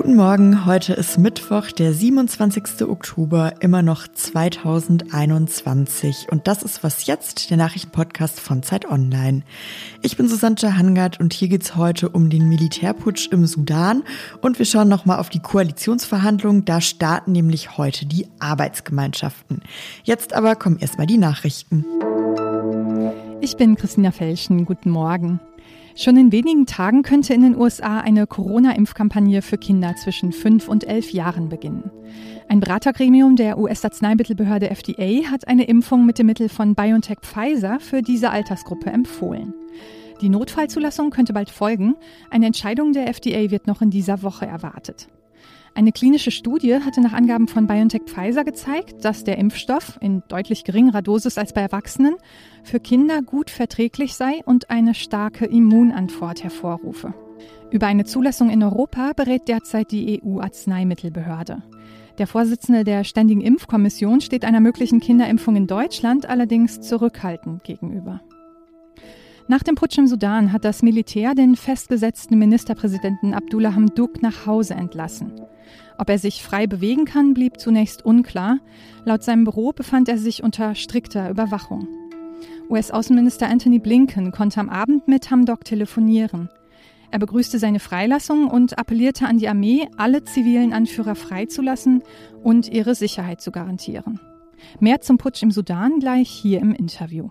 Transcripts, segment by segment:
Guten Morgen, heute ist Mittwoch, der 27. Oktober, immer noch 2021 und das ist was jetzt, der Nachrichtenpodcast von Zeit Online. Ich bin Susanne Hangard und hier geht's heute um den Militärputsch im Sudan und wir schauen nochmal auf die Koalitionsverhandlungen, da starten nämlich heute die Arbeitsgemeinschaften. Jetzt aber kommen erstmal die Nachrichten. Ich bin Christina Felschen, guten Morgen. Schon in wenigen Tagen könnte in den USA eine Corona-Impfkampagne für Kinder zwischen 5 und 11 Jahren beginnen. Ein Beratergremium der US-Arzneimittelbehörde FDA hat eine Impfung mit dem Mittel von BioNTech Pfizer für diese Altersgruppe empfohlen. Die Notfallzulassung könnte bald folgen. Eine Entscheidung der FDA wird noch in dieser Woche erwartet. Eine klinische Studie hatte nach Angaben von BioNTech Pfizer gezeigt, dass der Impfstoff in deutlich geringerer Dosis als bei Erwachsenen für Kinder gut verträglich sei und eine starke Immunantwort hervorrufe. Über eine Zulassung in Europa berät derzeit die EU-Arzneimittelbehörde. Der Vorsitzende der Ständigen Impfkommission steht einer möglichen Kinderimpfung in Deutschland allerdings zurückhaltend gegenüber. Nach dem Putsch im Sudan hat das Militär den festgesetzten Ministerpräsidenten Abdullah Hamdouk nach Hause entlassen. Ob er sich frei bewegen kann, blieb zunächst unklar. Laut seinem Büro befand er sich unter strikter Überwachung. US-Außenminister Anthony Blinken konnte am Abend mit Hamdok telefonieren. Er begrüßte seine Freilassung und appellierte an die Armee, alle zivilen Anführer freizulassen und ihre Sicherheit zu garantieren. Mehr zum Putsch im Sudan gleich hier im Interview.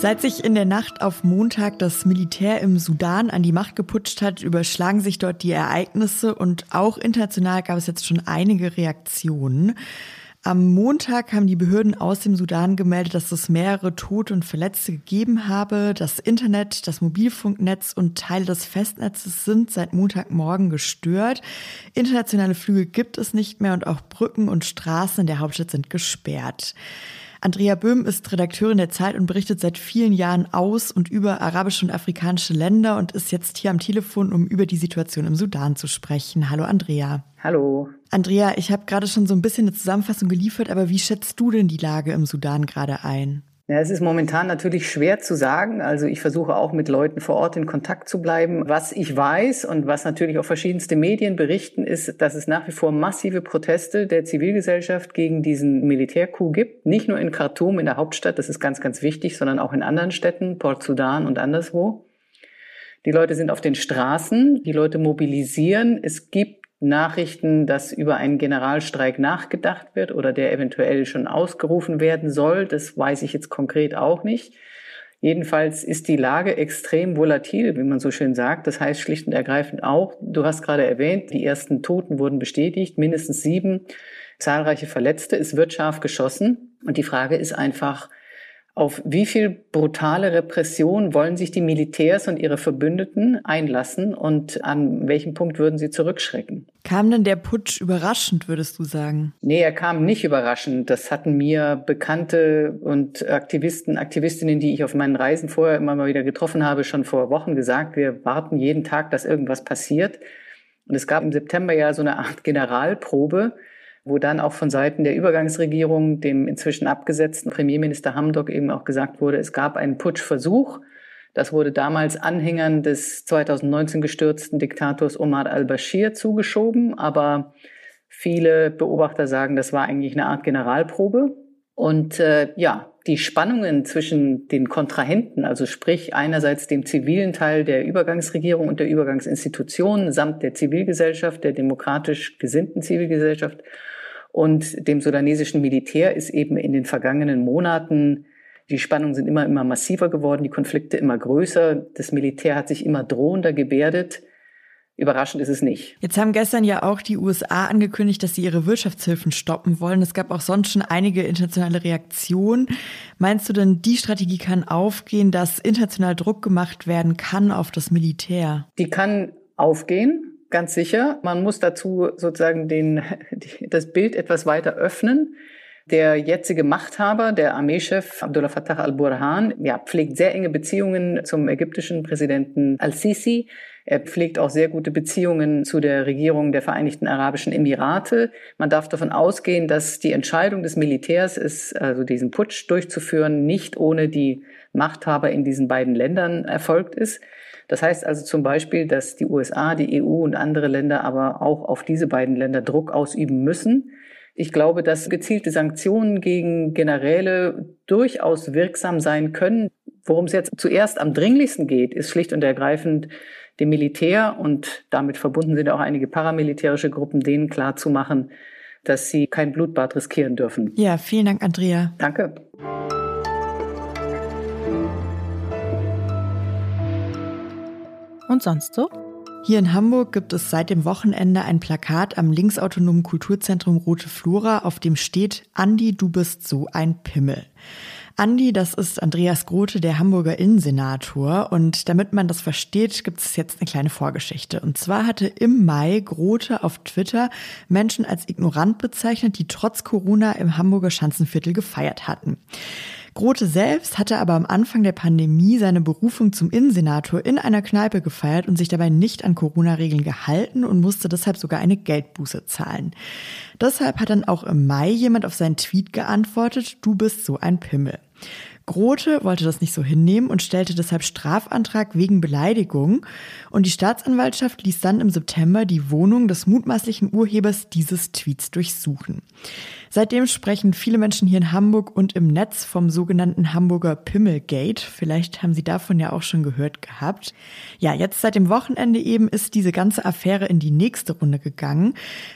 Seit sich in der Nacht auf Montag das Militär im Sudan an die Macht geputscht hat, überschlagen sich dort die Ereignisse und auch international gab es jetzt schon einige Reaktionen. Am Montag haben die Behörden aus dem Sudan gemeldet, dass es mehrere Tote und Verletzte gegeben habe. Das Internet, das Mobilfunknetz und Teile des Festnetzes sind seit Montagmorgen gestört. Internationale Flüge gibt es nicht mehr und auch Brücken und Straßen in der Hauptstadt sind gesperrt. Andrea Böhm ist Redakteurin der Zeit und berichtet seit vielen Jahren aus und über arabische und afrikanische Länder und ist jetzt hier am Telefon, um über die Situation im Sudan zu sprechen. Hallo Andrea. Hallo. Andrea, ich habe gerade schon so ein bisschen eine Zusammenfassung geliefert, aber wie schätzt du denn die Lage im Sudan gerade ein? Ja, es ist momentan natürlich schwer zu sagen. Also ich versuche auch mit Leuten vor Ort in Kontakt zu bleiben. Was ich weiß und was natürlich auch verschiedenste Medien berichten, ist, dass es nach wie vor massive Proteste der Zivilgesellschaft gegen diesen Militärcoup gibt. Nicht nur in Khartoum, in der Hauptstadt, das ist ganz, ganz wichtig, sondern auch in anderen Städten, Port Sudan und anderswo. Die Leute sind auf den Straßen, die Leute mobilisieren. Es gibt Nachrichten, dass über einen Generalstreik nachgedacht wird oder der eventuell schon ausgerufen werden soll. Das weiß ich jetzt konkret auch nicht. Jedenfalls ist die Lage extrem volatil, wie man so schön sagt. Das heißt schlicht und ergreifend auch, du hast gerade erwähnt, die ersten Toten wurden bestätigt, mindestens sieben, zahlreiche Verletzte. Es wird scharf geschossen. Und die Frage ist einfach, auf wie viel brutale Repression wollen sich die Militärs und ihre Verbündeten einlassen und an welchem Punkt würden sie zurückschrecken? Kam denn der Putsch überraschend, würdest du sagen? Nee, er kam nicht überraschend. Das hatten mir Bekannte und Aktivisten, Aktivistinnen, die ich auf meinen Reisen vorher immer mal wieder getroffen habe, schon vor Wochen gesagt. Wir warten jeden Tag, dass irgendwas passiert. Und es gab im September ja so eine Art Generalprobe wo dann auch von Seiten der Übergangsregierung, dem inzwischen abgesetzten Premierminister Hamdok eben auch gesagt wurde, es gab einen Putschversuch. Das wurde damals Anhängern des 2019 gestürzten Diktators Omar al-Bashir zugeschoben, aber viele Beobachter sagen, das war eigentlich eine Art Generalprobe. Und äh, ja, die Spannungen zwischen den Kontrahenten, also sprich einerseits dem zivilen Teil der Übergangsregierung und der Übergangsinstitutionen samt der Zivilgesellschaft, der demokratisch gesinnten Zivilgesellschaft und dem sudanesischen Militär ist eben in den vergangenen Monaten die Spannungen sind immer, immer massiver geworden, die Konflikte immer größer. Das Militär hat sich immer drohender gebärdet. Überraschend ist es nicht. Jetzt haben gestern ja auch die USA angekündigt, dass sie ihre Wirtschaftshilfen stoppen wollen. Es gab auch sonst schon einige internationale Reaktionen. Meinst du denn, die Strategie kann aufgehen, dass international Druck gemacht werden kann auf das Militär? Die kann aufgehen, ganz sicher. Man muss dazu sozusagen den, das Bild etwas weiter öffnen. Der jetzige Machthaber, der Armeechef Abdullah Fattah al-Burhan, ja, pflegt sehr enge Beziehungen zum ägyptischen Präsidenten al-Sisi. Er pflegt auch sehr gute Beziehungen zu der Regierung der Vereinigten Arabischen Emirate. Man darf davon ausgehen, dass die Entscheidung des Militärs ist, also diesen Putsch durchzuführen, nicht ohne die Machthaber in diesen beiden Ländern erfolgt ist. Das heißt also zum Beispiel, dass die USA, die EU und andere Länder aber auch auf diese beiden Länder Druck ausüben müssen. Ich glaube, dass gezielte Sanktionen gegen Generäle durchaus wirksam sein können. Worum es jetzt zuerst am dringlichsten geht, ist schlicht und ergreifend dem Militär und damit verbunden sind auch einige paramilitärische Gruppen, denen klarzumachen, dass sie kein Blutbad riskieren dürfen. Ja, vielen Dank, Andrea. Danke. Und sonst so? Hier in Hamburg gibt es seit dem Wochenende ein Plakat am linksautonomen Kulturzentrum Rote Flora, auf dem steht Andi, du bist so ein Pimmel. Andi, das ist Andreas Grote, der Hamburger Innensenator. Und damit man das versteht, gibt es jetzt eine kleine Vorgeschichte. Und zwar hatte im Mai Grote auf Twitter Menschen als ignorant bezeichnet, die trotz Corona im Hamburger Schanzenviertel gefeiert hatten. Grote selbst hatte aber am Anfang der Pandemie seine Berufung zum Innensenator in einer Kneipe gefeiert und sich dabei nicht an Corona-Regeln gehalten und musste deshalb sogar eine Geldbuße zahlen. Deshalb hat dann auch im Mai jemand auf seinen Tweet geantwortet, du bist so ein Pimmel. Grote wollte das nicht so hinnehmen und stellte deshalb Strafantrag wegen Beleidigung. Und die Staatsanwaltschaft ließ dann im September die Wohnung des mutmaßlichen Urhebers dieses Tweets durchsuchen. Seitdem sprechen viele Menschen hier in Hamburg und im Netz vom sogenannten Hamburger Pimmelgate. Vielleicht haben Sie davon ja auch schon gehört gehabt. Ja, jetzt seit dem Wochenende eben ist diese ganze Affäre in die nächste Runde gegangen.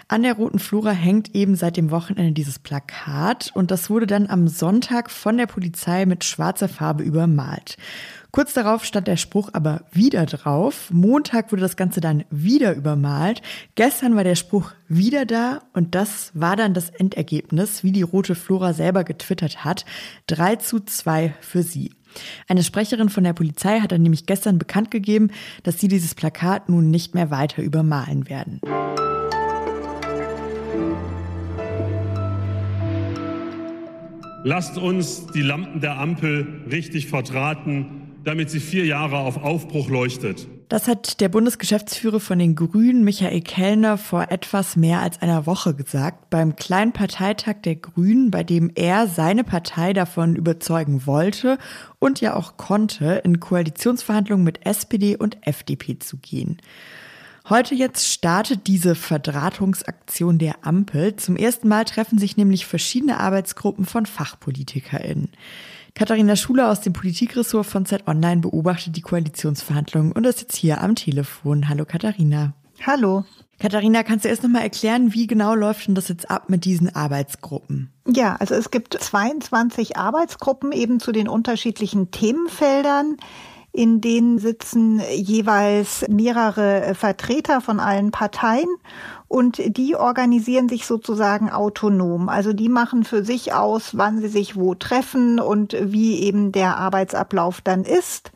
An der Roten Flora hängt eben seit dem Wochenende dieses Plakat und das wurde dann am Sonntag von der Polizei mit schwarzer Farbe übermalt. Kurz darauf stand der Spruch aber wieder drauf. Montag wurde das Ganze dann wieder übermalt. Gestern war der Spruch wieder da und das war dann das Endergebnis, wie die Rote Flora selber getwittert hat. 3 zu 2 für sie. Eine Sprecherin von der Polizei hat dann nämlich gestern bekannt gegeben, dass sie dieses Plakat nun nicht mehr weiter übermalen werden. Lasst uns die Lampen der Ampel richtig verdrahten damit sie vier Jahre auf Aufbruch leuchtet. Das hat der Bundesgeschäftsführer von den Grünen, Michael Kellner, vor etwas mehr als einer Woche gesagt, beim kleinen Parteitag der Grünen, bei dem er seine Partei davon überzeugen wollte und ja auch konnte, in Koalitionsverhandlungen mit SPD und FDP zu gehen. Heute jetzt startet diese Verdrahtungsaktion der Ampel. Zum ersten Mal treffen sich nämlich verschiedene Arbeitsgruppen von FachpolitikerInnen. Katharina Schuler aus dem Politikressort von Zeit Online beobachtet die Koalitionsverhandlungen und ist jetzt hier am Telefon. Hallo Katharina. Hallo. Katharina, kannst du erst nochmal erklären, wie genau läuft denn das jetzt ab mit diesen Arbeitsgruppen? Ja, also es gibt 22 Arbeitsgruppen eben zu den unterschiedlichen Themenfeldern. In denen sitzen jeweils mehrere Vertreter von allen Parteien und die organisieren sich sozusagen autonom. Also die machen für sich aus, wann sie sich wo treffen und wie eben der Arbeitsablauf dann ist.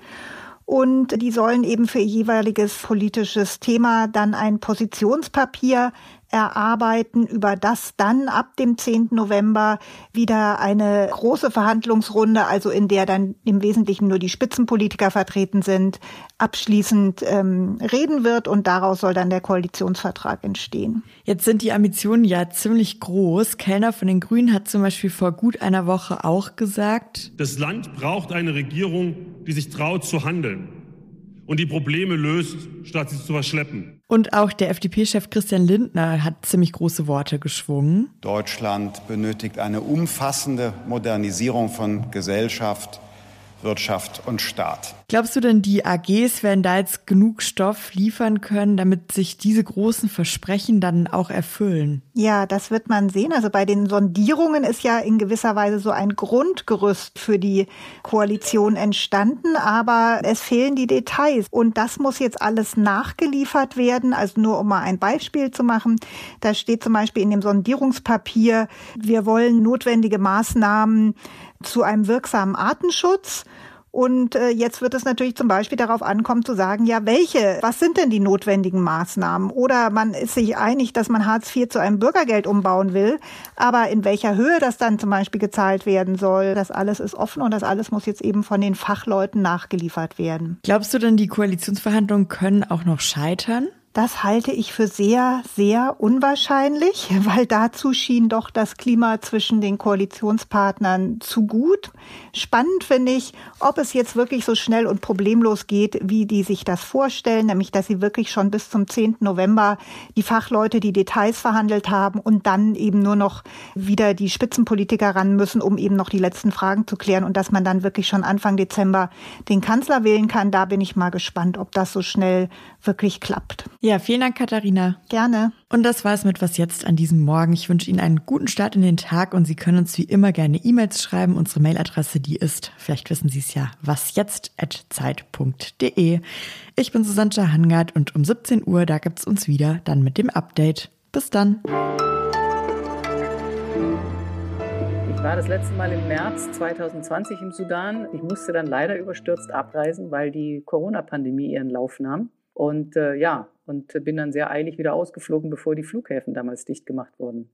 Und die sollen eben für jeweiliges politisches Thema dann ein Positionspapier erarbeiten, über das dann ab dem 10. November wieder eine große Verhandlungsrunde, also in der dann im Wesentlichen nur die Spitzenpolitiker vertreten sind, abschließend ähm, reden wird und daraus soll dann der Koalitionsvertrag entstehen. Jetzt sind die Ambitionen ja ziemlich groß. Kellner von den Grünen hat zum Beispiel vor gut einer Woche auch gesagt, das Land braucht eine Regierung, die sich traut zu handeln und die Probleme löst, statt sie zu verschleppen. Und auch der FDP-Chef Christian Lindner hat ziemlich große Worte geschwungen. Deutschland benötigt eine umfassende Modernisierung von Gesellschaft, Wirtschaft und Staat. Glaubst du denn, die AGs werden da jetzt genug Stoff liefern können, damit sich diese großen Versprechen dann auch erfüllen? Ja, das wird man sehen. Also bei den Sondierungen ist ja in gewisser Weise so ein Grundgerüst für die Koalition entstanden, aber es fehlen die Details. Und das muss jetzt alles nachgeliefert werden. Also nur um mal ein Beispiel zu machen. Da steht zum Beispiel in dem Sondierungspapier, wir wollen notwendige Maßnahmen zu einem wirksamen Artenschutz und äh, jetzt wird es natürlich zum Beispiel darauf ankommen zu sagen, ja, welche, was sind denn die notwendigen Maßnahmen? Oder man ist sich einig, dass man Hartz IV zu einem Bürgergeld umbauen will, aber in welcher Höhe das dann zum Beispiel gezahlt werden soll, das alles ist offen und das alles muss jetzt eben von den Fachleuten nachgeliefert werden. Glaubst du denn, die Koalitionsverhandlungen können auch noch scheitern? Das halte ich für sehr, sehr unwahrscheinlich, weil dazu schien doch das Klima zwischen den Koalitionspartnern zu gut. Spannend finde ich, ob es jetzt wirklich so schnell und problemlos geht, wie die sich das vorstellen, nämlich dass sie wirklich schon bis zum 10. November die Fachleute die Details verhandelt haben und dann eben nur noch wieder die Spitzenpolitiker ran müssen, um eben noch die letzten Fragen zu klären und dass man dann wirklich schon Anfang Dezember den Kanzler wählen kann. Da bin ich mal gespannt, ob das so schnell wirklich klappt. Ja, vielen Dank, Katharina. Gerne. Und das war es mit Was jetzt an diesem Morgen. Ich wünsche Ihnen einen guten Start in den Tag und Sie können uns wie immer gerne E-Mails schreiben. Unsere Mailadresse, die ist, vielleicht wissen Sie es ja, wasjetzt.zeit.de. Ich bin Susanne Hangard und um 17 Uhr, da gibt es uns wieder dann mit dem Update. Bis dann. Ich war das letzte Mal im März 2020 im Sudan. Ich musste dann leider überstürzt abreisen, weil die Corona-Pandemie ihren Lauf nahm. Und äh, ja, und bin dann sehr eilig wieder ausgeflogen, bevor die Flughäfen damals dicht gemacht wurden.